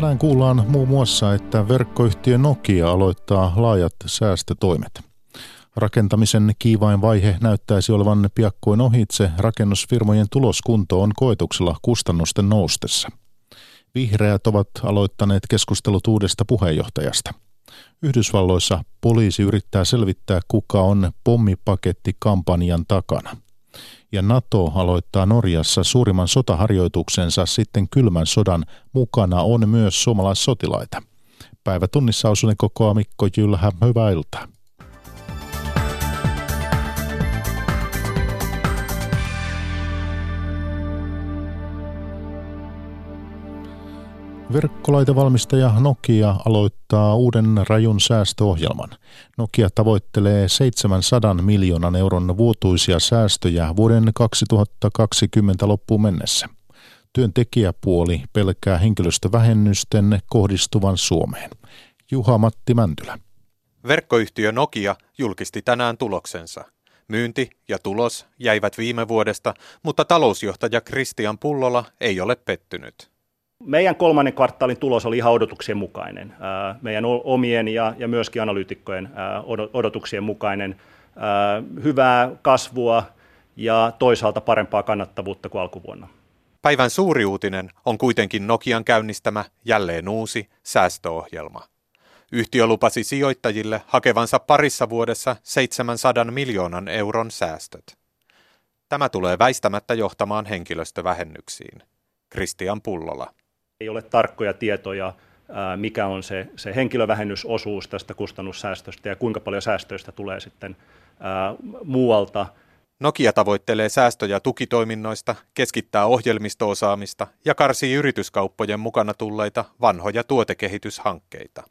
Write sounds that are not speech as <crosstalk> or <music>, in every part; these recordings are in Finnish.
Tänään kuullaan muun muassa, että verkkoyhtiö Nokia aloittaa laajat säästötoimet. Rakentamisen kiivain vaihe näyttäisi olevan piakkoin ohitse. Rakennusfirmojen tuloskunto on koetuksella kustannusten noustessa. Vihreät ovat aloittaneet keskustelut uudesta puheenjohtajasta. Yhdysvalloissa poliisi yrittää selvittää, kuka on pommipaketti-kampanjan takana – ja NATO aloittaa Norjassa suurimman sotaharjoituksensa sitten kylmän sodan. Mukana on myös suomalaissotilaita. Päivätunnissa osunen kokoa Mikko Jylhä, hyvää iltaa. Verkkolaitevalmistaja Nokia aloittaa uuden rajun säästöohjelman. Nokia tavoittelee 700 miljoonan euron vuotuisia säästöjä vuoden 2020 loppuun mennessä. Työntekijäpuoli pelkää henkilöstövähennysten kohdistuvan Suomeen. Juha-Matti Mäntylä. Verkkoyhtiö Nokia julkisti tänään tuloksensa. Myynti ja tulos jäivät viime vuodesta, mutta talousjohtaja Kristian Pullola ei ole pettynyt. Meidän kolmannen kvartaalin tulos oli ihan odotuksien mukainen, meidän omien ja, myöskin analyytikkojen odotuksien mukainen. Hyvää kasvua ja toisaalta parempaa kannattavuutta kuin alkuvuonna. Päivän suuri uutinen on kuitenkin Nokian käynnistämä jälleen uusi säästöohjelma. Yhtiö lupasi sijoittajille hakevansa parissa vuodessa 700 miljoonan euron säästöt. Tämä tulee väistämättä johtamaan henkilöstövähennyksiin. Kristian Pullola. Ei ole tarkkoja tietoja, mikä on se, se henkilövähennysosuus tästä kustannussäästöstä ja kuinka paljon säästöistä tulee sitten muualta. Nokia tavoittelee säästöjä tukitoiminnoista, keskittää ohjelmistoosaamista ja karsii yrityskauppojen mukana tulleita vanhoja tuotekehityshankkeita.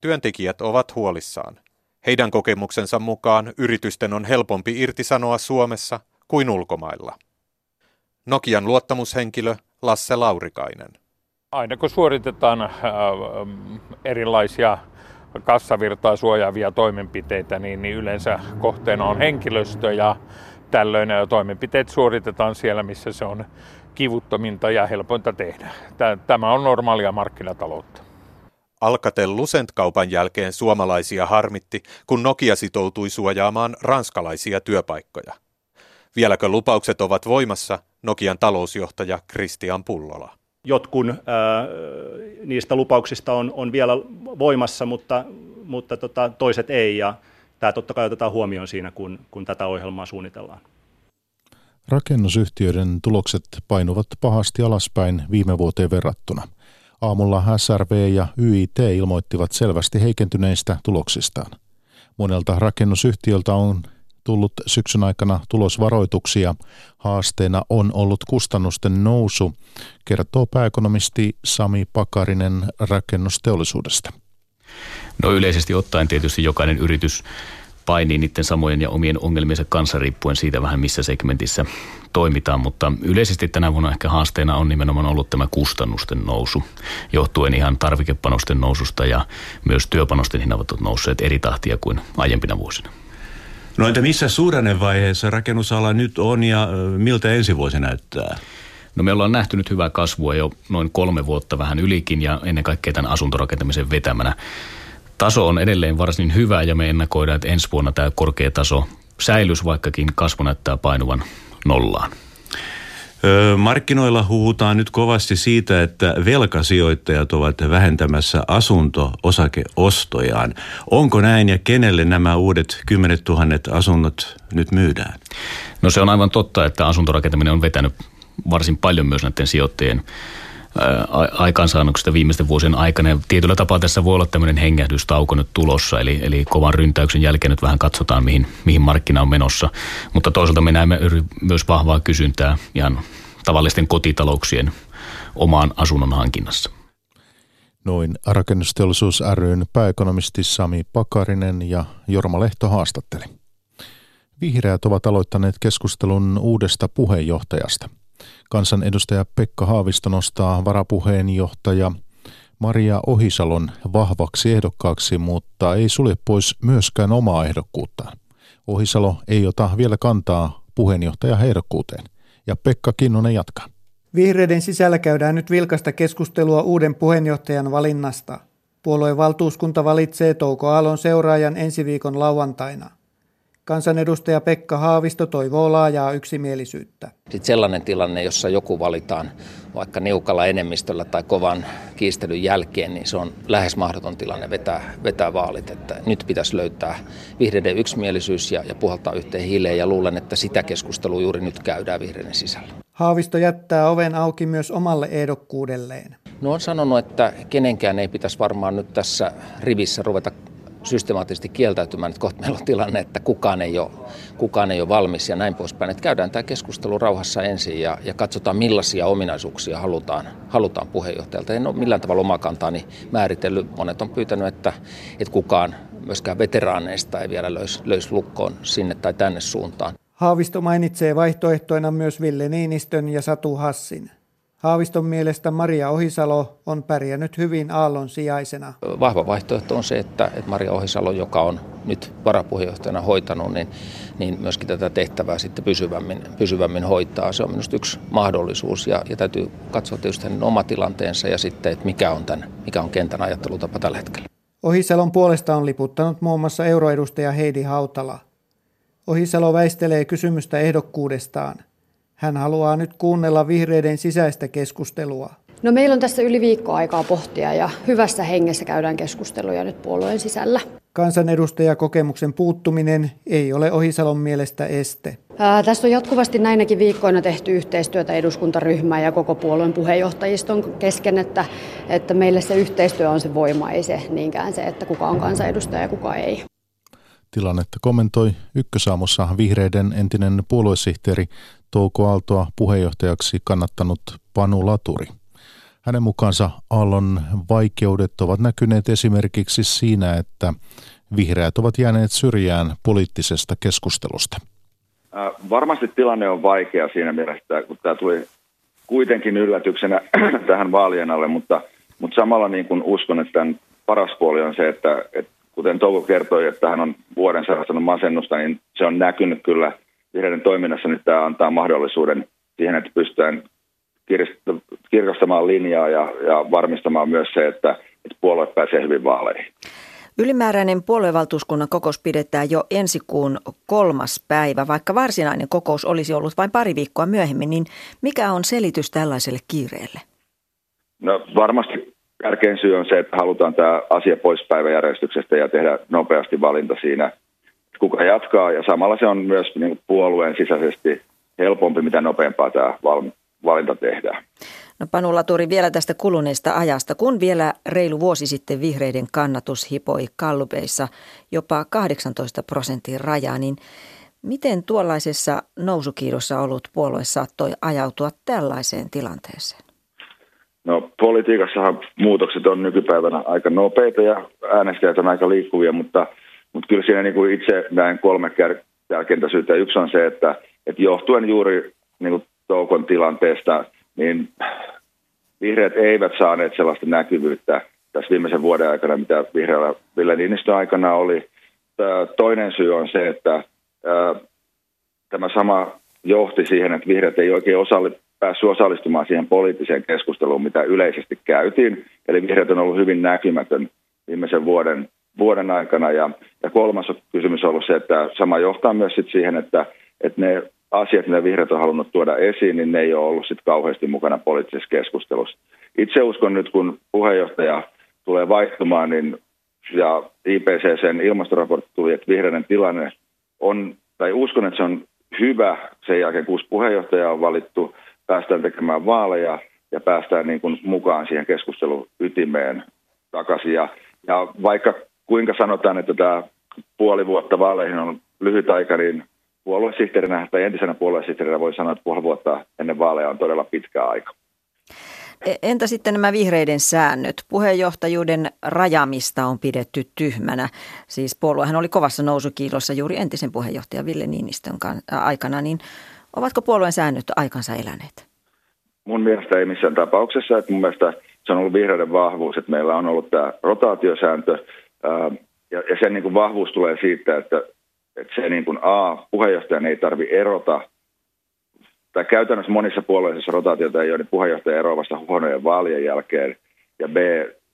Työntekijät ovat huolissaan. Heidän kokemuksensa mukaan yritysten on helpompi irtisanoa Suomessa kuin ulkomailla. Nokian luottamushenkilö Lasse Laurikainen. Aina kun suoritetaan äh, erilaisia kassavirtaa suojaavia toimenpiteitä, niin, niin yleensä kohteena on henkilöstö ja tällöin toimenpiteet suoritetaan siellä, missä se on kivuttominta ja helpointa tehdä. Tämä on normaalia markkinataloutta. Alcatel Lucent-kaupan jälkeen suomalaisia harmitti, kun Nokia sitoutui suojaamaan ranskalaisia työpaikkoja. Vieläkö lupaukset ovat voimassa, Nokian talousjohtaja Kristian Pullola. Jotkun ää, niistä lupauksista on, on vielä voimassa, mutta, mutta tota, toiset ei, ja tämä totta kai otetaan huomioon siinä, kun, kun tätä ohjelmaa suunnitellaan. Rakennusyhtiöiden tulokset painuvat pahasti alaspäin viime vuoteen verrattuna. Aamulla SRV ja YIT ilmoittivat selvästi heikentyneistä tuloksistaan. Monelta rakennusyhtiöltä on tullut syksyn aikana tulosvaroituksia. Haasteena on ollut kustannusten nousu, kertoo pääekonomisti Sami Pakarinen rakennusteollisuudesta. No yleisesti ottaen tietysti jokainen yritys painii niiden samojen ja omien ongelmiensa kanssa riippuen siitä vähän missä segmentissä toimitaan, mutta yleisesti tänä vuonna ehkä haasteena on nimenomaan ollut tämä kustannusten nousu, johtuen ihan tarvikepanosten noususta ja myös työpanosten hinnat ovat nousseet eri tahtia kuin aiempina vuosina. No entä missä suhdannevaiheessa rakennusala nyt on ja miltä ensi vuosi näyttää? No me ollaan nähty nyt hyvää kasvua jo noin kolme vuotta vähän ylikin ja ennen kaikkea tämän asuntorakentamisen vetämänä. Taso on edelleen varsin hyvä ja me ennakoidaan, että ensi vuonna tämä korkea taso säilys, vaikkakin kasvu näyttää painuvan nollaan. Markkinoilla huhutaan nyt kovasti siitä, että velkasijoittajat ovat vähentämässä asunto-osakeostojaan. Onko näin ja kenelle nämä uudet kymmenet tuhannet asunnot nyt myydään? No se on aivan totta, että asuntorakentaminen on vetänyt varsin paljon myös näiden sijoittajien aikaansaannoksista viimeisten vuosien aikana. Ja tietyllä tapaa tässä voi olla tämmöinen hengähdystauko nyt tulossa, eli, eli kovan ryntäyksen jälkeen nyt vähän katsotaan, mihin, mihin markkina on menossa. Mutta toisaalta me näemme myös vahvaa kysyntää ihan tavallisten kotitalouksien omaan asunnon hankinnassa. Noin rakennusteollisuus ryn pääekonomisti Sami Pakarinen ja Jorma Lehto haastatteli. Vihreät ovat aloittaneet keskustelun uudesta puheenjohtajasta – Kansanedustaja Pekka Haavisto nostaa varapuheenjohtaja Maria Ohisalon vahvaksi ehdokkaaksi, mutta ei sulje pois myöskään omaa ehdokkuuttaan. Ohisalo ei ota vielä kantaa puheenjohtajaehdokkuuteen. Ja Pekka Kinnunen jatkaa. Vihreiden sisällä käydään nyt vilkasta keskustelua uuden puheenjohtajan valinnasta. Puolueen valtuuskunta valitsee Touko Aallon seuraajan ensi viikon lauantaina. Kansanedustaja Pekka Haavisto toivoo laajaa yksimielisyyttä. Sitten sellainen tilanne, jossa joku valitaan vaikka niukalla enemmistöllä tai kovan kiistelyn jälkeen, niin se on lähes mahdoton tilanne vetää, vetää vaalit. Että nyt pitäisi löytää vihreiden yksimielisyys ja, ja puhaltaa yhteen hiileen ja luulen, että sitä keskustelua juuri nyt käydään vihreiden sisällä. Haavisto jättää oven auki myös omalle ehdokkuudelleen. No on sanonut, että kenenkään ei pitäisi varmaan nyt tässä rivissä ruveta systemaattisesti kieltäytymään, että kohta meillä on tilanne, että kukaan ei ole, kukaan ei ole valmis ja näin poispäin. Että käydään tämä keskustelu rauhassa ensin ja, ja katsotaan millaisia ominaisuuksia halutaan, halutaan puheenjohtajalta. En ole millään tavalla omaa kantaani määritellyt. Monet on pyytänyt, että, että kukaan myöskään veteraaneista ei vielä löys, löys lukkoon sinne tai tänne suuntaan. Haavisto mainitsee vaihtoehtoina myös Ville Niinistön ja Satu Hassin. Haaviston mielestä Maria Ohisalo on pärjännyt hyvin Aallon sijaisena. Vahva vaihtoehto on se, että, että Maria Ohisalo, joka on nyt varapuheenjohtajana hoitanut, niin, niin myöskin tätä tehtävää sitten pysyvämmin, pysyvämmin hoitaa. Se on minusta yksi mahdollisuus ja, ja täytyy katsoa tietysti hänen oma tilanteensa ja sitten, että mikä on, tämän, mikä on kentän ajattelutapa tällä hetkellä. Ohisalon puolesta on liputtanut muun muassa euroedustaja Heidi Hautala. Ohisalo väistelee kysymystä ehdokkuudestaan – hän haluaa nyt kuunnella vihreiden sisäistä keskustelua. No meillä on tässä yli viikko aikaa pohtia ja hyvässä hengessä käydään keskusteluja nyt puolueen sisällä. Kansanedustajakokemuksen puuttuminen ei ole Ohisalon mielestä este. Ää, tässä on jatkuvasti näinäkin viikkoina tehty yhteistyötä eduskuntaryhmää ja koko puolueen puheenjohtajiston kesken, että, että meille se yhteistyö on se voima, ei se niinkään se, että kuka on kansanedustaja ja kuka ei. Tilannetta kommentoi ykkösaamussa vihreiden entinen puoluesihteeri Touko Aaltoa puheenjohtajaksi kannattanut Panu Laturi. Hänen mukaansa Aallon vaikeudet ovat näkyneet esimerkiksi siinä, että vihreät ovat jääneet syrjään poliittisesta keskustelusta. Äh, varmasti tilanne on vaikea siinä mielessä, kun tämä tuli kuitenkin yllätyksenä <clears throat> tähän vaalien alle, mutta, mutta samalla niin kuin uskon, että tämän paras puoli on se, että, että kuten Touko kertoi, että hän on vuoden sairastanut masennusta, niin se on näkynyt kyllä vihreiden toiminnassa. Nyt tämä antaa mahdollisuuden siihen, että pystytään kirkastamaan linjaa ja, ja varmistamaan myös se, että, että puolue pääsee hyvin vaaleihin. Ylimääräinen puoluevaltuuskunnan kokous pidetään jo ensi kuun kolmas päivä, vaikka varsinainen kokous olisi ollut vain pari viikkoa myöhemmin, niin mikä on selitys tällaiselle kiireelle? No varmasti tärkein syy on se, että halutaan tämä asia pois päiväjärjestyksestä ja tehdä nopeasti valinta siinä, kuka jatkaa. Ja samalla se on myös niin puolueen sisäisesti helpompi, mitä nopeampaa tämä valinta tehdään. No Panu Laturi, vielä tästä kuluneesta ajasta. Kun vielä reilu vuosi sitten vihreiden kannatus hipoi kallupeissa jopa 18 prosentin rajaa, niin miten tuollaisessa nousukiidossa ollut puolue saattoi ajautua tällaiseen tilanteeseen? No politiikassahan muutokset on nykypäivänä aika nopeita ja äänestäjät on aika liikkuvia, mutta, mutta kyllä siinä niin kuin itse näen kolme tärkeintä. Yksi on se, että, että johtuen juuri niin kuin Toukon tilanteesta, niin vihreät eivät saaneet sellaista näkyvyyttä tässä viimeisen vuoden aikana, mitä vihreällä Ville Niinistön aikana oli. Toinen syy on se, että tämä sama johti siihen, että vihreät ei oikein osalli, päässyt osallistumaan siihen poliittiseen keskusteluun, mitä yleisesti käytiin. Eli vihreät on ollut hyvin näkymätön viimeisen vuoden, vuoden aikana. Ja, ja kolmas kysymys on ollut se, että sama johtaa myös sit siihen, että, että ne asiat, mitä vihreät on halunnut tuoda esiin, niin ne ei ole ollut sit kauheasti mukana poliittisessa keskustelussa. Itse uskon nyt, kun puheenjohtaja tulee vaihtumaan, niin ja IPCCn ilmastoraportti tuli, että vihreiden tilanne on, tai uskon, että se on hyvä sen jälkeen, kun puheenjohtaja on valittu, päästään tekemään vaaleja ja päästään niin kuin mukaan siihen keskustelun ytimeen takaisin. Ja, ja vaikka kuinka sanotaan, että tämä puoli vuotta vaaleihin on lyhyt aika, niin puoluesihteerinä tai entisenä puoluesihteerinä voi sanoa, että puoli vuotta ennen vaaleja on todella pitkä aika. E, entä sitten nämä vihreiden säännöt? Puheenjohtajuuden rajamista on pidetty tyhmänä. Siis puoluehan oli kovassa nousukiilossa juuri entisen puheenjohtajan Ville Niinistön aikana, niin Ovatko puolueen säännöt aikansa eläneet? Mun mielestä ei missään tapauksessa. Että mun mielestä se on ollut vihreiden vahvuus, että meillä on ollut tämä rotaatiosääntö. ja, ja sen niin kuin vahvuus tulee siitä, että, että se niin kuin A, puheenjohtajan ei tarvi erota tai käytännössä monissa puolueissa rotaatiota ei ole, niin puheenjohtaja eroaa vasta huonojen vaalien jälkeen, ja B,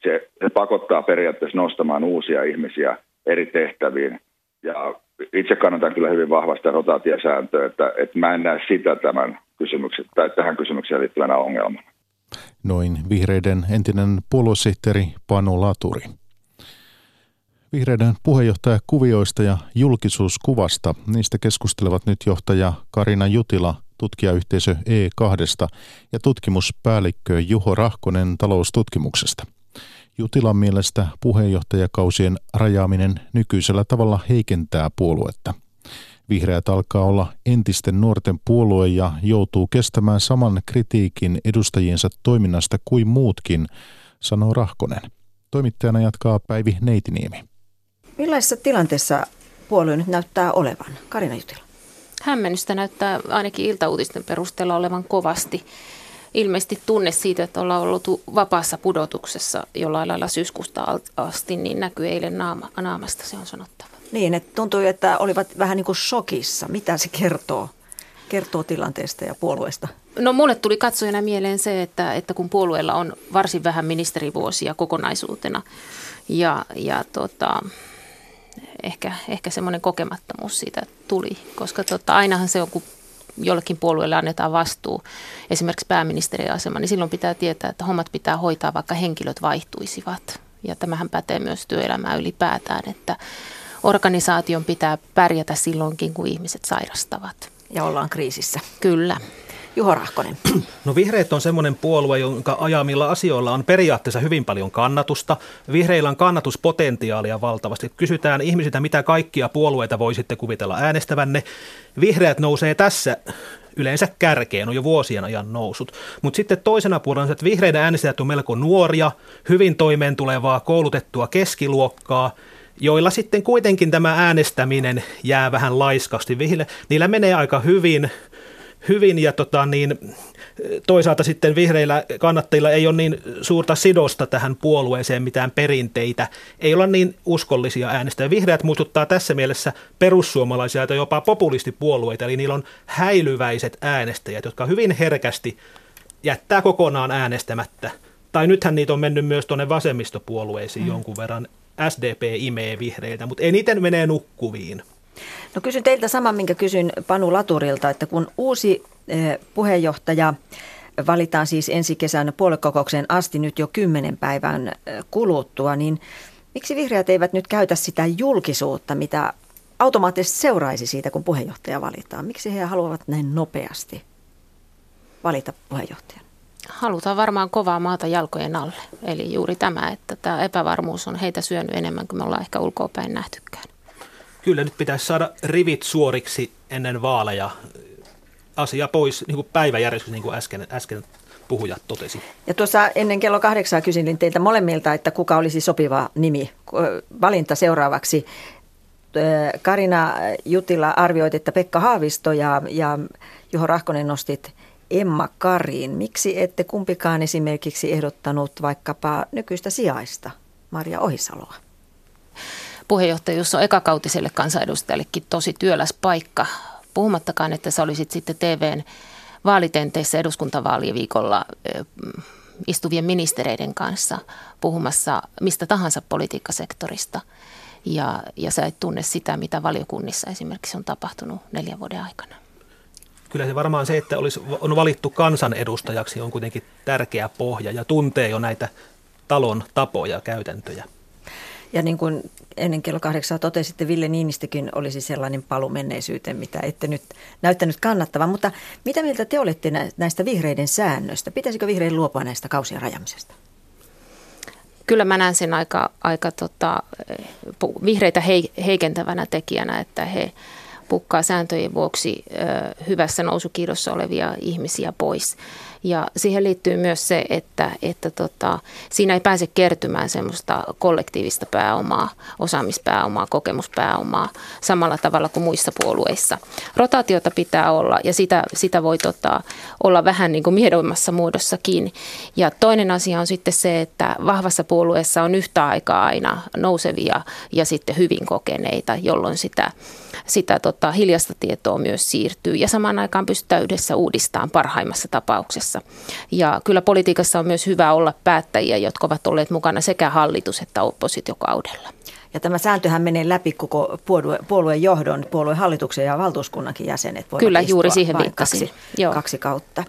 se, se pakottaa periaatteessa nostamaan uusia ihmisiä eri tehtäviin. Ja itse kannatan kyllä hyvin vahvasta rotaatiosääntöä, että, että mä en näe sitä tämän kysymyksen, tai tähän kysymykseen liittyvänä ongelmana. Noin vihreiden entinen puoluesihteeri Panu Laturi. Vihreiden puheenjohtaja kuvioista ja julkisuuskuvasta. Niistä keskustelevat nyt johtaja Karina Jutila tutkijayhteisö E2 ja tutkimuspäällikkö Juho Rahkonen taloustutkimuksesta. Jutilan mielestä puheenjohtajakausien rajaaminen nykyisellä tavalla heikentää puoluetta. Vihreät alkaa olla entisten nuorten puolue ja joutuu kestämään saman kritiikin edustajiensa toiminnasta kuin muutkin, sanoo Rahkonen. Toimittajana jatkaa Päivi Neitiniemi. Millaisessa tilanteessa puolue nyt näyttää olevan? Karina Jutila. Hämmennystä näyttää ainakin iltauutisten perusteella olevan kovasti. Ilmeisesti tunne siitä, että ollaan ollut vapaassa pudotuksessa jollain lailla syyskuusta asti, niin näkyy eilen naama, naamasta, se on sanottava. Niin, että tuntui, että olivat vähän niin kuin shokissa. Mitä se kertoo? Kertoo tilanteesta ja puolueesta? No mulle tuli katsojana mieleen se, että, että kun puolueella on varsin vähän ministerivuosia kokonaisuutena ja, ja tota, ehkä, ehkä semmoinen kokemattomuus siitä tuli, koska tota, ainahan se on, kun jollekin puolueelle annetaan vastuu, esimerkiksi pääministerin asema, niin silloin pitää tietää, että hommat pitää hoitaa, vaikka henkilöt vaihtuisivat. Ja tämähän pätee myös työelämää ylipäätään, että organisaation pitää pärjätä silloinkin, kun ihmiset sairastavat. Ja ollaan kriisissä. Kyllä. Juho Rahkonen. <clears throat> No vihreät on semmoinen puolue, jonka ajamilla asioilla on periaatteessa hyvin paljon kannatusta. Vihreillä on kannatuspotentiaalia valtavasti. Kysytään ihmisiltä, mitä kaikkia puolueita voisitte kuvitella äänestävänne. Vihreät nousee tässä yleensä kärkeen, on jo vuosien ajan nousut. Mutta sitten toisena puolella on, että vihreiden äänestäjät on melko nuoria, hyvin toimeen tulevaa koulutettua keskiluokkaa, joilla sitten kuitenkin tämä äänestäminen jää vähän laiskasti. Niillä menee aika hyvin, hyvin ja tota niin, toisaalta sitten vihreillä kannattajilla ei ole niin suurta sidosta tähän puolueeseen mitään perinteitä, ei olla niin uskollisia äänestäjiä. Vihreät muistuttaa tässä mielessä perussuomalaisia tai jopa populistipuolueita, eli niillä on häilyväiset äänestäjät, jotka hyvin herkästi jättää kokonaan äänestämättä. Tai nythän niitä on mennyt myös tuonne vasemmistopuolueisiin mm. jonkun verran. SDP imee vihreiltä, mutta eniten menee nukkuviin. No kysyn teiltä saman, minkä kysyn Panu Laturilta, että kun uusi eh, puheenjohtaja valitaan siis ensi kesän puoluekokoukseen asti nyt jo kymmenen päivän eh, kuluttua, niin miksi vihreät eivät nyt käytä sitä julkisuutta, mitä automaattisesti seuraisi siitä, kun puheenjohtaja valitaan? Miksi he haluavat näin nopeasti valita puheenjohtajan? Halutaan varmaan kovaa maata jalkojen alle. Eli juuri tämä, että tämä epävarmuus on heitä syönyt enemmän kuin me ollaan ehkä ulkoapäin nähtykään kyllä nyt pitäisi saada rivit suoriksi ennen vaaleja. Asia pois niin kuin päiväjärjestys, niin kuin äsken, äsken puhujat totesi. Ja tuossa ennen kello kahdeksaa kysyin teiltä molemmilta, että kuka olisi sopiva nimi, valinta seuraavaksi. Karina Jutila arvioit, että Pekka Haavisto ja, ja Juho Rahkonen nostit Emma Kariin. Miksi ette kumpikaan esimerkiksi ehdottanut vaikkapa nykyistä sijaista, Maria Ohisaloa? Puheenjohtajuus on ekakautiselle kansanedustajallekin tosi työläs paikka. Puhumattakaan, että sä olisit sitten TVn vaalitenteissä eduskuntavaalien viikolla istuvien ministereiden kanssa puhumassa mistä tahansa politiikkasektorista. Ja, ja sä et tunne sitä, mitä valiokunnissa esimerkiksi on tapahtunut neljän vuoden aikana. Kyllä se varmaan se, että olisi, on valittu kansanedustajaksi on kuitenkin tärkeä pohja ja tuntee jo näitä talon tapoja ja käytäntöjä. Ja niin kuin ennen kello kahdeksaa totesitte, Ville Niinistökin olisi sellainen palu menneisyyteen, mitä ette nyt näyttänyt kannattavan. Mutta mitä mieltä te olette näistä vihreiden säännöistä? Pitäisikö vihreiden luopua näistä kausien rajamisesta? Kyllä mä näen sen aika, aika tota, vihreitä heikentävänä tekijänä, että he pukkaa sääntöjen vuoksi hyvässä nousukiidossa olevia ihmisiä pois. Ja siihen liittyy myös se, että, että tota, siinä ei pääse kertymään semmoista kollektiivista pääomaa, osaamispääomaa, kokemuspääomaa samalla tavalla kuin muissa puolueissa. Rotaatiota pitää olla ja sitä, sitä voi tota, olla vähän niin kuin miedoimmassa muodossakin. Ja toinen asia on sitten se, että vahvassa puolueessa on yhtä aikaa aina nousevia ja sitten hyvin kokeneita, jolloin sitä sitä tota, hiljasta tietoa myös siirtyy ja samaan aikaan pystytään yhdessä uudistamaan parhaimmassa tapauksessa. Ja kyllä politiikassa on myös hyvä olla päättäjiä, jotka ovat olleet mukana sekä hallitus- että oppositiokaudella. Ja tämä sääntöhän menee läpi koko puolue, puolueen johdon, puolueen hallituksen ja valtuuskunnankin jäsenet. Kyllä, juuri siihen viittasin. Kaksi, Joo. kaksi kautta.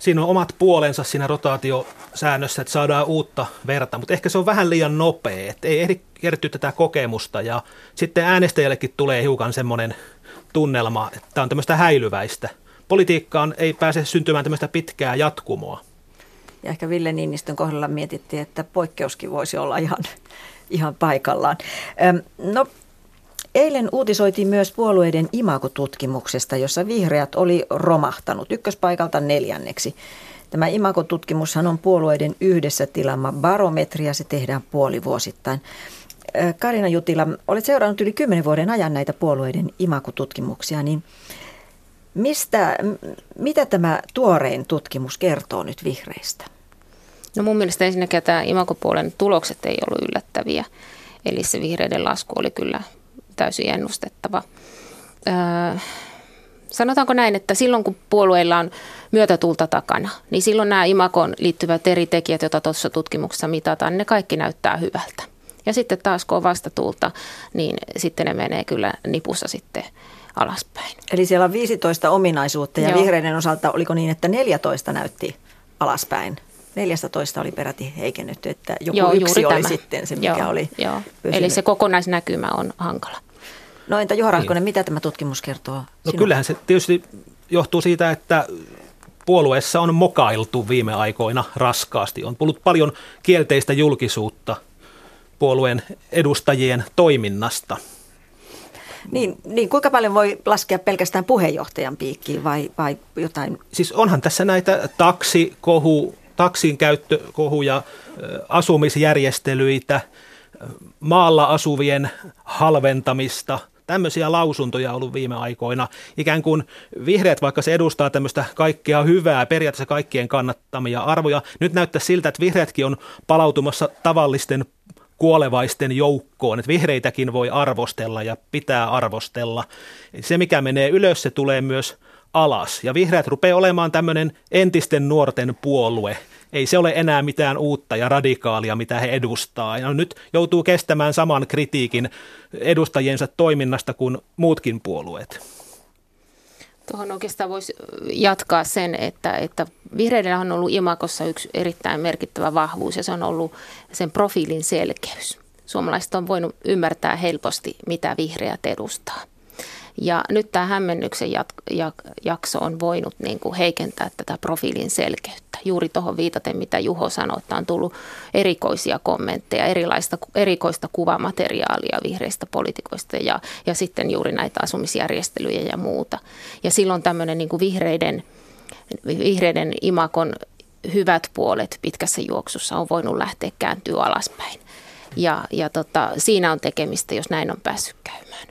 Siinä on omat puolensa siinä rotaatiosäännössä, että saadaan uutta verta, mutta ehkä se on vähän liian nopea, että ei ehdi kertyä tätä kokemusta ja sitten äänestäjällekin tulee hiukan semmoinen tunnelma, että tämä on tämmöistä häilyväistä. Politiikkaan ei pääse syntymään tämmöistä pitkää jatkumoa. Ja ehkä Ville Niinistön kohdalla mietittiin, että poikkeuskin voisi olla ihan ihan paikallaan. No, eilen uutisoitiin myös puolueiden imagotutkimuksesta, jossa vihreät oli romahtanut ykköspaikalta neljänneksi. Tämä imagotutkimushan on puolueiden yhdessä tilama barometri ja se tehdään puolivuosittain. Karina Jutila, olet seurannut yli kymmenen vuoden ajan näitä puolueiden imagotutkimuksia, niin mistä, mitä tämä tuorein tutkimus kertoo nyt vihreistä? No mun mielestä ensinnäkin tämä imakopuolen tulokset ei ollut yllättäviä. Eli se vihreiden lasku oli kyllä täysin ennustettava. Öö, sanotaanko näin, että silloin kun puolueilla on myötätulta takana, niin silloin nämä imakoon liittyvät eri tekijät, joita tuossa tutkimuksessa mitataan, ne kaikki näyttää hyvältä. Ja sitten taas kun on vastatulta, niin sitten ne menee kyllä nipussa sitten alaspäin. Eli siellä on 15 ominaisuutta ja Joo. vihreiden osalta oliko niin, että 14 näytti alaspäin? 14 oli peräti heikennetty, että joku Joo, yksi oli tämä. sitten se, mikä Joo, oli Joo. Eli se kokonaisnäkymä on hankala. No entä Juha Rahkonen, niin. mitä tämä tutkimus kertoo No sinun? kyllähän se tietysti johtuu siitä, että puolueessa on mokailtu viime aikoina raskaasti. On tullut paljon kielteistä julkisuutta puolueen edustajien toiminnasta. Niin, niin, kuinka paljon voi laskea pelkästään puheenjohtajan piikkiin vai, vai jotain? Siis onhan tässä näitä taksikohu taksin käyttökohuja, asumisjärjestelyitä, maalla asuvien halventamista, tämmöisiä lausuntoja ollut viime aikoina. Ikään kuin vihreät, vaikka se edustaa tämmöistä kaikkea hyvää, periaatteessa kaikkien kannattamia arvoja, nyt näyttää siltä, että vihreätkin on palautumassa tavallisten kuolevaisten joukkoon, että vihreitäkin voi arvostella ja pitää arvostella. Se, mikä menee ylös, se tulee myös alas. Ja vihreät rupeaa olemaan tämmöinen entisten nuorten puolue. Ei se ole enää mitään uutta ja radikaalia, mitä he edustaa. Ja nyt joutuu kestämään saman kritiikin edustajiensa toiminnasta kuin muutkin puolueet. Tuohon oikeastaan voisi jatkaa sen, että, että vihreidellä on ollut imakossa yksi erittäin merkittävä vahvuus ja se on ollut sen profiilin selkeys. Suomalaiset on voinut ymmärtää helposti, mitä vihreät edustaa. Ja nyt tämä hämmennyksen jat- jak- jakso on voinut niin kuin heikentää tätä profiilin selkeyttä. Juuri tuohon viitaten, mitä Juho sanoi, että on tullut erikoisia kommentteja, erilaista, erikoista kuvamateriaalia vihreistä poliitikoista ja, ja sitten juuri näitä asumisjärjestelyjä ja muuta. Ja silloin tämmöinen niin kuin vihreiden, vihreiden imakon hyvät puolet pitkässä juoksussa on voinut lähteä kääntyä alaspäin. Ja, ja tota, siinä on tekemistä, jos näin on päässyt käymään.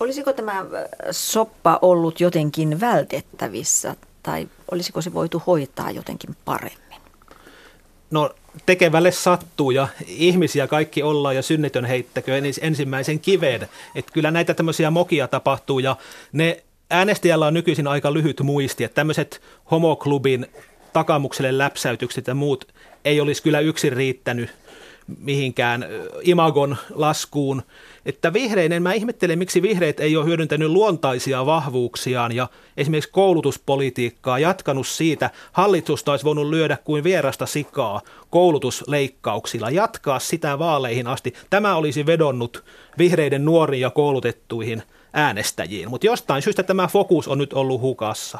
Olisiko tämä äh, soppa ollut jotenkin vältettävissä tai olisiko se voitu hoitaa jotenkin paremmin? No tekevälle sattuu ja ihmisiä kaikki ollaan ja synnitön heittäkö ensimmäisen kiveen. Että kyllä näitä tämmöisiä mokia tapahtuu ja ne äänestäjällä on nykyisin aika lyhyt muisti, että tämmöiset homoklubin takamukselle läpsäytykset ja muut ei olisi kyllä yksin riittänyt mihinkään imagon laskuun. Että vihreinen, mä ihmettelen, miksi vihreät ei ole hyödyntänyt luontaisia vahvuuksiaan ja esimerkiksi koulutuspolitiikkaa jatkanut siitä. Hallitusta olisi voinut lyödä kuin vierasta sikaa koulutusleikkauksilla, jatkaa sitä vaaleihin asti. Tämä olisi vedonnut vihreiden nuoriin ja koulutettuihin äänestäjiin, mutta jostain syystä tämä fokus on nyt ollut hukassa.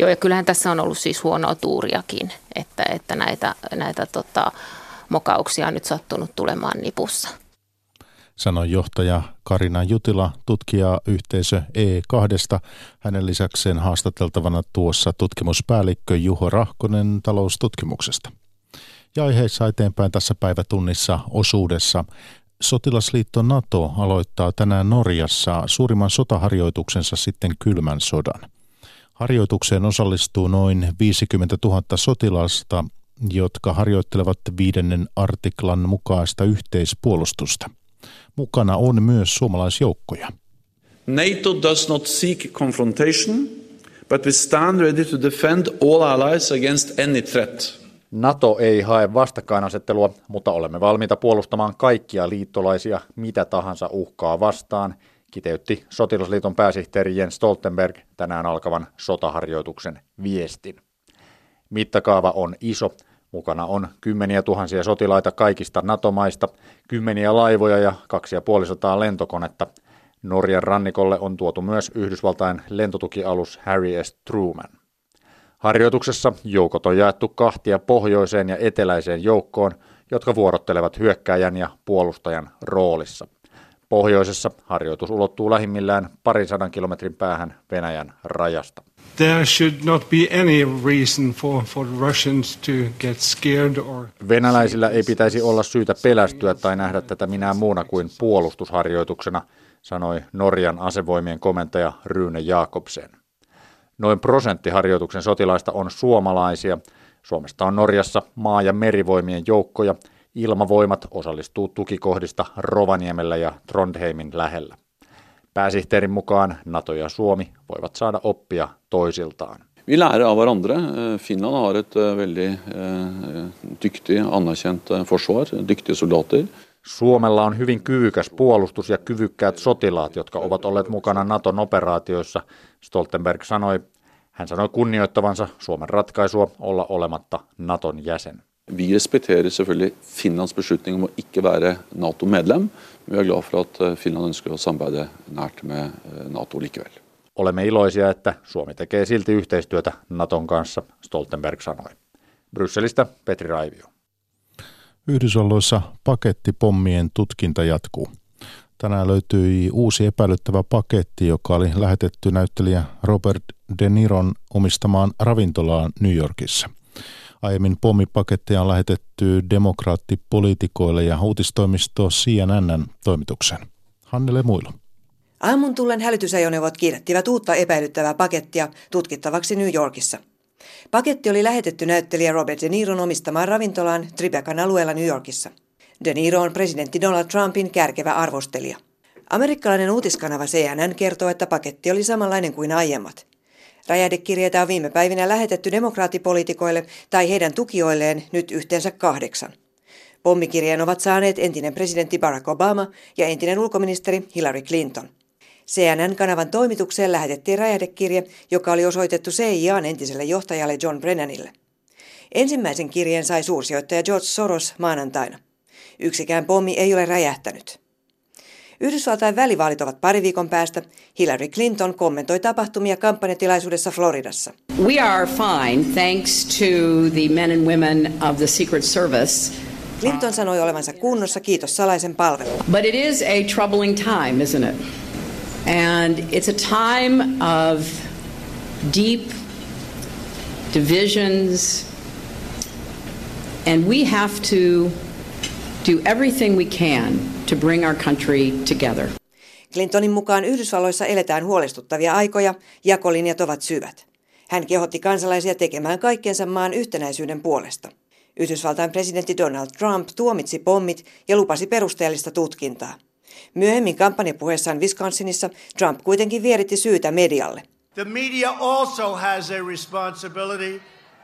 Joo, ja kyllähän tässä on ollut siis huonoa tuuriakin, että, että näitä, näitä tota, mokauksia on nyt sattunut tulemaan nipussa. Sanoi johtaja Karina Jutila, tutkija yhteisö E2. Hänen lisäkseen haastateltavana tuossa tutkimuspäällikkö Juho Rahkonen taloustutkimuksesta. Ja aiheessa eteenpäin tässä päivätunnissa osuudessa. Sotilasliitto NATO aloittaa tänään Norjassa suurimman sotaharjoituksensa sitten kylmän sodan. Harjoitukseen osallistuu noin 50 000 sotilasta jotka harjoittelevat viidennen artiklan mukaista yhteispuolustusta. Mukana on myös suomalaisjoukkoja. NATO does not seek confrontation, but we stand ready to defend all allies against any threat. NATO ei hae vastakkainasettelua, mutta olemme valmiita puolustamaan kaikkia liittolaisia mitä tahansa uhkaa vastaan, kiteytti sotilasliiton pääsihteeri Jens Stoltenberg tänään alkavan sotaharjoituksen viestin. Mittakaava on iso. Mukana on kymmeniä tuhansia sotilaita kaikista NATO-maista, kymmeniä laivoja ja kaksi ja puolisataa lentokonetta. Norjan rannikolle on tuotu myös Yhdysvaltain lentotukialus Harry S. Truman. Harjoituksessa joukot on jaettu kahtia pohjoiseen ja eteläiseen joukkoon, jotka vuorottelevat hyökkääjän ja puolustajan roolissa. Pohjoisessa harjoitus ulottuu lähimmillään parin sadan kilometrin päähän Venäjän rajasta. There should not be any reason for, for Russians to get scared or... Venäläisillä ei pitäisi olla syytä pelästyä tai nähdä tätä minä muuna kuin puolustusharjoituksena, sanoi Norjan asevoimien komentaja Rune Jakobsen. Noin prosentti harjoituksen sotilaista on suomalaisia. Suomesta on Norjassa maa- ja merivoimien joukkoja. Ilmavoimat osallistuu tukikohdista Rovaniemellä ja Trondheimin lähellä. Pääsihteerin mukaan NATO ja Suomi voivat saada oppia toisiltaan. Vi lærer av hverandre. Eh, Finland har et eh, veldig eh, dyktig, anerkjent forsvar, dyktige soldater. Suomella on hyvin kyvykäs puolustus ja kyvykkäät sotilaat, jotka ovat olleet mukana Naton operaatioissa, Stoltenberg sanoi. Hän sanoi kunnioittavansa Suomen ratkaisua olla olematta Naton jäsen. Vi respekterer selvfølgelig Finlands beslutning om å ikke være Nato-medlem, men vi er glad for at Finland ønsker å samarbeide nært med Nato likevel. Olemme iloisia, että Suomi tekee silti yhteistyötä Naton kanssa, Stoltenberg sanoi. Brysselistä Petri Raivio. Yhdysvalloissa pakettipommien tutkinta jatkuu. Tänään löytyi uusi epäilyttävä paketti, joka oli lähetetty näyttelijä Robert De Niron omistamaan ravintolaan New Yorkissa. Aiemmin pommipaketteja on lähetetty demokraattipoliitikoille ja uutistoimisto CNNn toimituksen. Hannele Muilo. Aamun tullen hälytysajoneuvot kiirettivät uutta epäilyttävää pakettia tutkittavaksi New Yorkissa. Paketti oli lähetetty näyttelijä Robert De Niron omistamaan ravintolaan Tribecan alueella New Yorkissa. De Niro on presidentti Donald Trumpin kärkevä arvostelija. Amerikkalainen uutiskanava CNN kertoo, että paketti oli samanlainen kuin aiemmat. Räjähdekirjeitä on viime päivinä lähetetty demokraattipoliitikoille tai heidän tukijoilleen nyt yhteensä kahdeksan. Pommikirjeen ovat saaneet entinen presidentti Barack Obama ja entinen ulkoministeri Hillary Clinton. CNN-kanavan toimitukseen lähetettiin räjähdekirje, joka oli osoitettu CIAn entiselle johtajalle John Brennanille. Ensimmäisen kirjeen sai suursijoittaja George Soros maanantaina. Yksikään pommi ei ole räjähtänyt. Yhdysvaltain välivaalit ovat pari viikon päästä. Hillary Clinton kommentoi tapahtumia kampanjatilaisuudessa Floridassa. We are fine thanks to the men and women of the Secret Service. Clinton sanoi olevansa kunnossa, kiitos salaisen palvelun. But it is a troubling time, isn't it? And it's a time of deep divisions, and we have to do everything we can to bring our country together. Clintonin mukaan Yhdysvalloissa eletään huolestuttavia aikoja, jakolinjat ovat syvät. Hän kehotti kansalaisia tekemään kaikkensa maan yhtenäisyyden puolesta. Yhdysvaltain presidentti Donald Trump tuomitsi pommit ja lupasi perusteellista tutkintaa. Myöhemmin kampanjapuheessaan Wisconsinissa Trump kuitenkin vieritti syytä medialle. The media also has a responsibility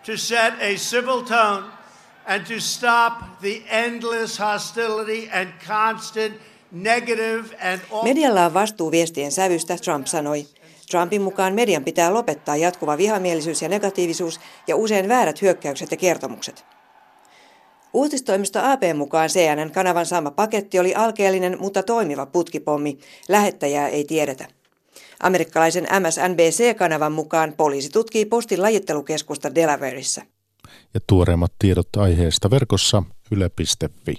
to set a civil tone and to stop the endless hostility and constant negative and Medialla on vastuu viestien sävystä, Trump sanoi. Trumpin mukaan median pitää lopettaa jatkuva vihamielisyys ja negatiivisuus ja usein väärät hyökkäykset ja kertomukset. Uutistoimisto AP mukaan CNN-kanavan saama paketti oli alkeellinen, mutta toimiva putkipommi. Lähettäjää ei tiedetä. Amerikkalaisen MSNBC-kanavan mukaan poliisi tutkii postin lajittelukeskusta Delawareissa. Tuoreimmat tiedot aiheesta verkossa yle.fi.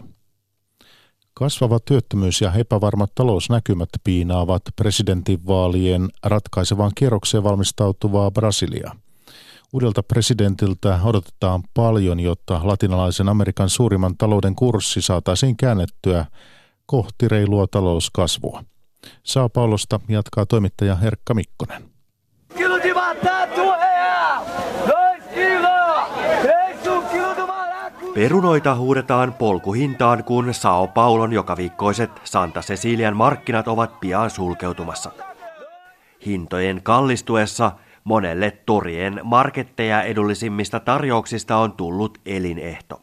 Kasvava työttömyys ja epävarmat talousnäkymät piinaavat presidentinvaalien ratkaisevaan kierrokseen valmistautuvaa Brasiliaa. Uudelta presidentiltä odotetaan paljon, jotta latinalaisen Amerikan suurimman talouden kurssi saataisiin käännettyä kohti reilua talouskasvua. Saa Paulosta jatkaa toimittaja Herkka Mikkonen. Perunoita huudetaan polkuhintaan, kun Sao Paulon jokaviikkoiset Santa Cecilian markkinat ovat pian sulkeutumassa. Hintojen kallistuessa monelle torien marketteja edullisimmista tarjouksista on tullut elinehto.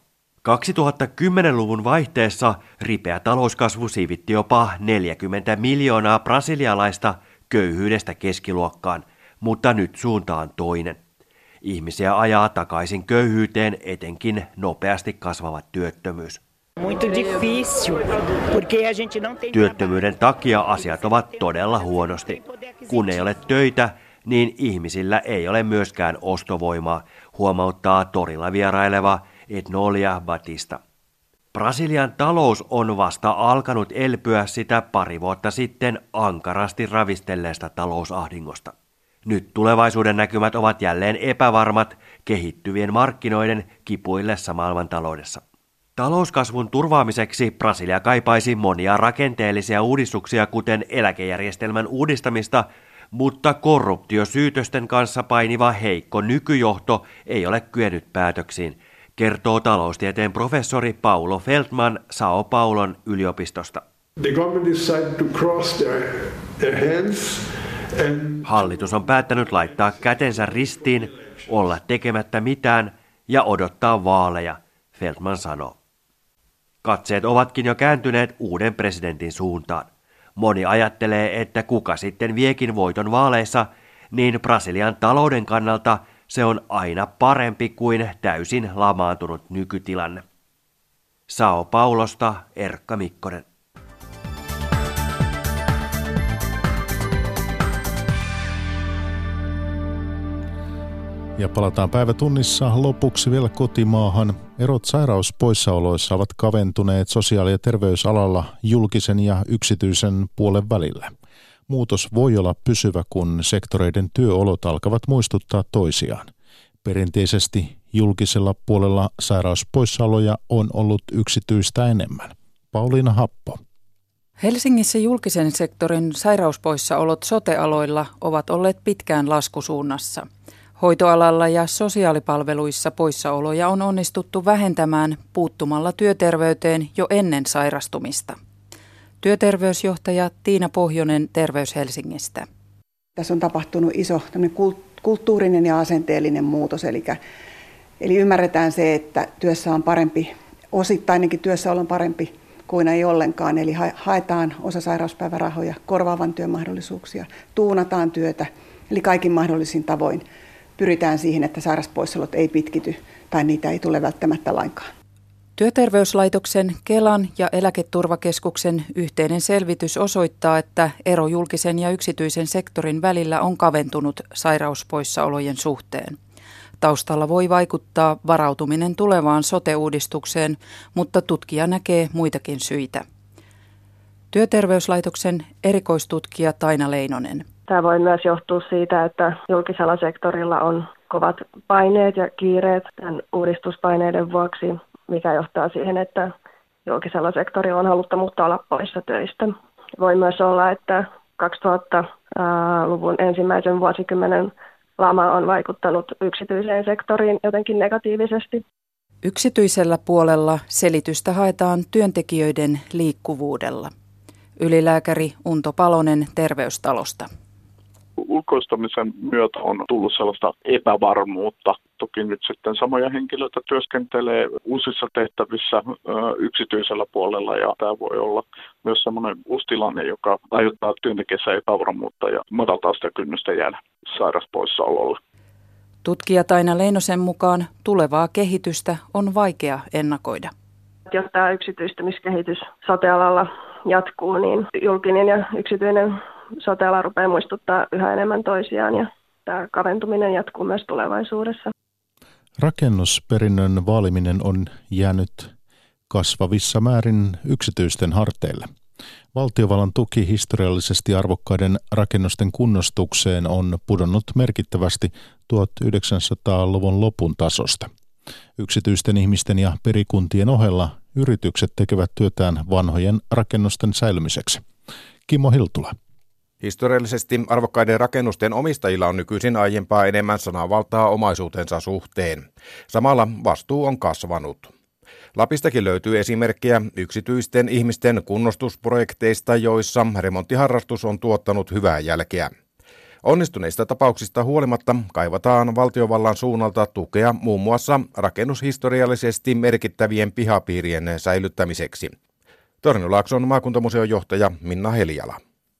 2010-luvun vaihteessa ripeä talouskasvu siivitti jopa 40 miljoonaa brasilialaista köyhyydestä keskiluokkaan, mutta nyt suunta on toinen. Ihmisiä ajaa takaisin köyhyyteen etenkin nopeasti kasvava työttömyys. Työttömyyden takia asiat ovat todella huonosti. Kun ei ole töitä, niin ihmisillä ei ole myöskään ostovoimaa, huomauttaa torilla vieraileva Etnolia Batista. Brasilian talous on vasta alkanut elpyä sitä pari vuotta sitten ankarasti ravistelleesta talousahdingosta. Nyt tulevaisuuden näkymät ovat jälleen epävarmat kehittyvien markkinoiden kipuillessa maailmantaloudessa. Talouskasvun turvaamiseksi Brasilia kaipaisi monia rakenteellisia uudistuksia, kuten eläkejärjestelmän uudistamista, mutta korruptiosyytösten kanssa painiva heikko nykyjohto ei ole kyennyt päätöksiin, kertoo taloustieteen professori Paulo Feldman Sao Paulon yliopistosta. The government decided to cross their, their hands Hallitus on päättänyt laittaa kätensä ristiin, olla tekemättä mitään ja odottaa vaaleja, Feldman sanoo. Katseet ovatkin jo kääntyneet uuden presidentin suuntaan. Moni ajattelee, että kuka sitten viekin voiton vaaleissa, niin Brasilian talouden kannalta se on aina parempi kuin täysin lamaantunut nykytilanne. Sao Paulosta Erkka Mikkonen. Ja palataan päivätunnissa lopuksi vielä kotimaahan. Erot sairauspoissaoloissa ovat kaventuneet sosiaali- ja terveysalalla julkisen ja yksityisen puolen välillä. Muutos voi olla pysyvä, kun sektoreiden työolot alkavat muistuttaa toisiaan. Perinteisesti julkisella puolella sairauspoissaoloja on ollut yksityistä enemmän. Pauliina Happo. Helsingissä julkisen sektorin sairauspoissaolot sotealoilla ovat olleet pitkään laskusuunnassa – Hoitoalalla ja sosiaalipalveluissa poissaoloja on onnistuttu vähentämään puuttumalla työterveyteen jo ennen sairastumista. Työterveysjohtaja Tiina Pohjonen Terveys Helsingistä. Tässä on tapahtunut iso kulttuurinen ja asenteellinen muutos, eli, eli ymmärretään se, että työssä on parempi, osittainenkin työssä on parempi kuin ei ollenkaan, eli haetaan osa sairauspäivärahoja, korvaavan työn mahdollisuuksia, tuunataan työtä, eli kaikin mahdollisin tavoin pyritään siihen, että sairauspoissaolot ei pitkity tai niitä ei tule välttämättä lainkaan. Työterveyslaitoksen, Kelan ja Eläketurvakeskuksen yhteinen selvitys osoittaa, että ero julkisen ja yksityisen sektorin välillä on kaventunut sairauspoissaolojen suhteen. Taustalla voi vaikuttaa varautuminen tulevaan sote-uudistukseen, mutta tutkija näkee muitakin syitä. Työterveyslaitoksen erikoistutkija Taina Leinonen. Tämä voi myös johtua siitä, että julkisella sektorilla on kovat paineet ja kiireet tämän uudistuspaineiden vuoksi, mikä johtaa siihen, että julkisella sektorilla on haluttomuutta olla poissa töistä. Voi myös olla, että 2000-luvun ensimmäisen vuosikymmenen lama on vaikuttanut yksityiseen sektoriin jotenkin negatiivisesti. Yksityisellä puolella selitystä haetaan työntekijöiden liikkuvuudella. Ylilääkäri Unto Palonen terveystalosta ulkoistamisen myötä on tullut sellaista epävarmuutta. Toki nyt sitten samoja henkilöitä työskentelee uusissa tehtävissä ö, yksityisellä puolella ja tämä voi olla myös sellainen uusi tilanne, joka aiheuttaa työntekijässä epävarmuutta ja madaltaa sitä kynnystä jäädä sairaspoissaololle. Tutkija Taina Leinosen mukaan tulevaa kehitystä on vaikea ennakoida. Jos tämä yksityistämiskehitys sotealalla jatkuu, niin julkinen ja yksityinen soteala rupeaa muistuttaa yhä enemmän toisiaan ja tämä kaventuminen jatkuu myös tulevaisuudessa. Rakennusperinnön vaaliminen on jäänyt kasvavissa määrin yksityisten harteille. Valtiovallan tuki historiallisesti arvokkaiden rakennusten kunnostukseen on pudonnut merkittävästi 1900-luvun lopun tasosta. Yksityisten ihmisten ja perikuntien ohella yritykset tekevät työtään vanhojen rakennusten säilymiseksi. Kimmo Hiltula. Historiallisesti arvokkaiden rakennusten omistajilla on nykyisin aiempaa enemmän sananvaltaa omaisuutensa suhteen. Samalla vastuu on kasvanut. Lapistakin löytyy esimerkkejä yksityisten ihmisten kunnostusprojekteista, joissa remonttiharrastus on tuottanut hyvää jälkeä. Onnistuneista tapauksista huolimatta kaivataan valtiovallan suunnalta tukea muun muassa rakennushistoriallisesti merkittävien pihapiirien säilyttämiseksi. Torniolaakson maakuntamuseon johtaja Minna Heliala.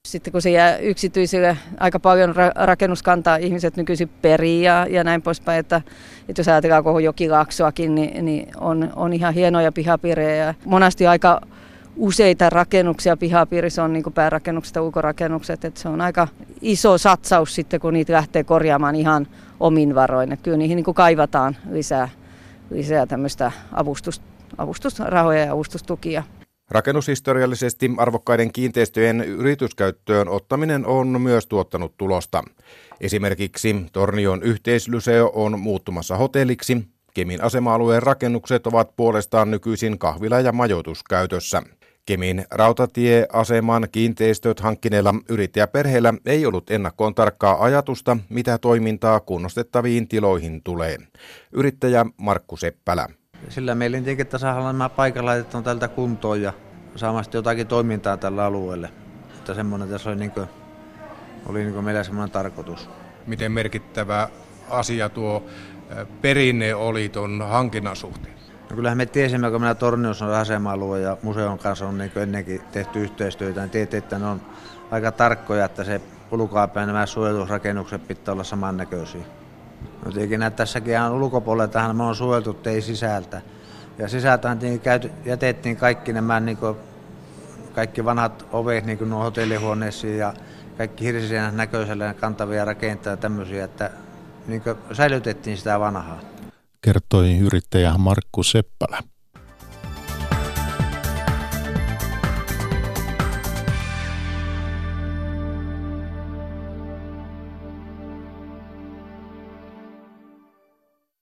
Sitten kun se jää yksityisille, aika paljon rakennuskantaa ihmiset nykyisin perii ja, ja näin poispäin, että, että jos ajatellaan koko jokilaaksoakin, niin, niin on, on ihan hienoja pihapiirejä monasti aika useita rakennuksia pihapiirissä on niin päärakennukset ja ulkorakennukset, että se on aika iso satsaus sitten, kun niitä lähtee korjaamaan ihan omin varoin. Että kyllä niihin niin kaivataan lisää, lisää tämmöistä avustus, avustusrahoja ja avustustukia. Rakennushistoriallisesti arvokkaiden kiinteistöjen yrityskäyttöön ottaminen on myös tuottanut tulosta. Esimerkiksi Tornion yhteislyseo on muuttumassa hotelliksi. Kemin asema-alueen rakennukset ovat puolestaan nykyisin kahvila- ja majoituskäytössä. Kemin rautatieaseman kiinteistöt hankkineilla yrittäjäperheillä ei ollut ennakkoon tarkkaa ajatusta, mitä toimintaa kunnostettaviin tiloihin tulee. Yrittäjä Markku Seppälä. Sillä meillä tietenkin tasahan nämä paikalaitet tältä kuntoon ja saamasta jotakin toimintaa tällä alueelle. Että semmoinen tässä oli, niin kuin, oli niin kuin meillä semmoinen tarkoitus. Miten merkittävä asia tuo perinne oli tuon hankinnan suhteen? No kyllähän me tiesimme, kun meillä Torniossa on asema-alue ja museon kanssa on niin ennenkin tehty yhteistyötä, niin tietysti, että ne on aika tarkkoja, että se ulkoapäin nämä suojelusrakennukset pitää olla samannäköisiä. No tietenkin tässäkin on ulkopuolella tähän me on suojeltu, ei sisältä. Ja sisältähän jätettiin kaikki nämä niin kuin, kaikki vanhat ovet niin kuin hotellihuoneisiin ja kaikki hirsisen näköisellä kantavia rakenteita tämmöisiä, että niin säilytettiin sitä vanhaa. Kertoi yrittäjä Markku Seppälä.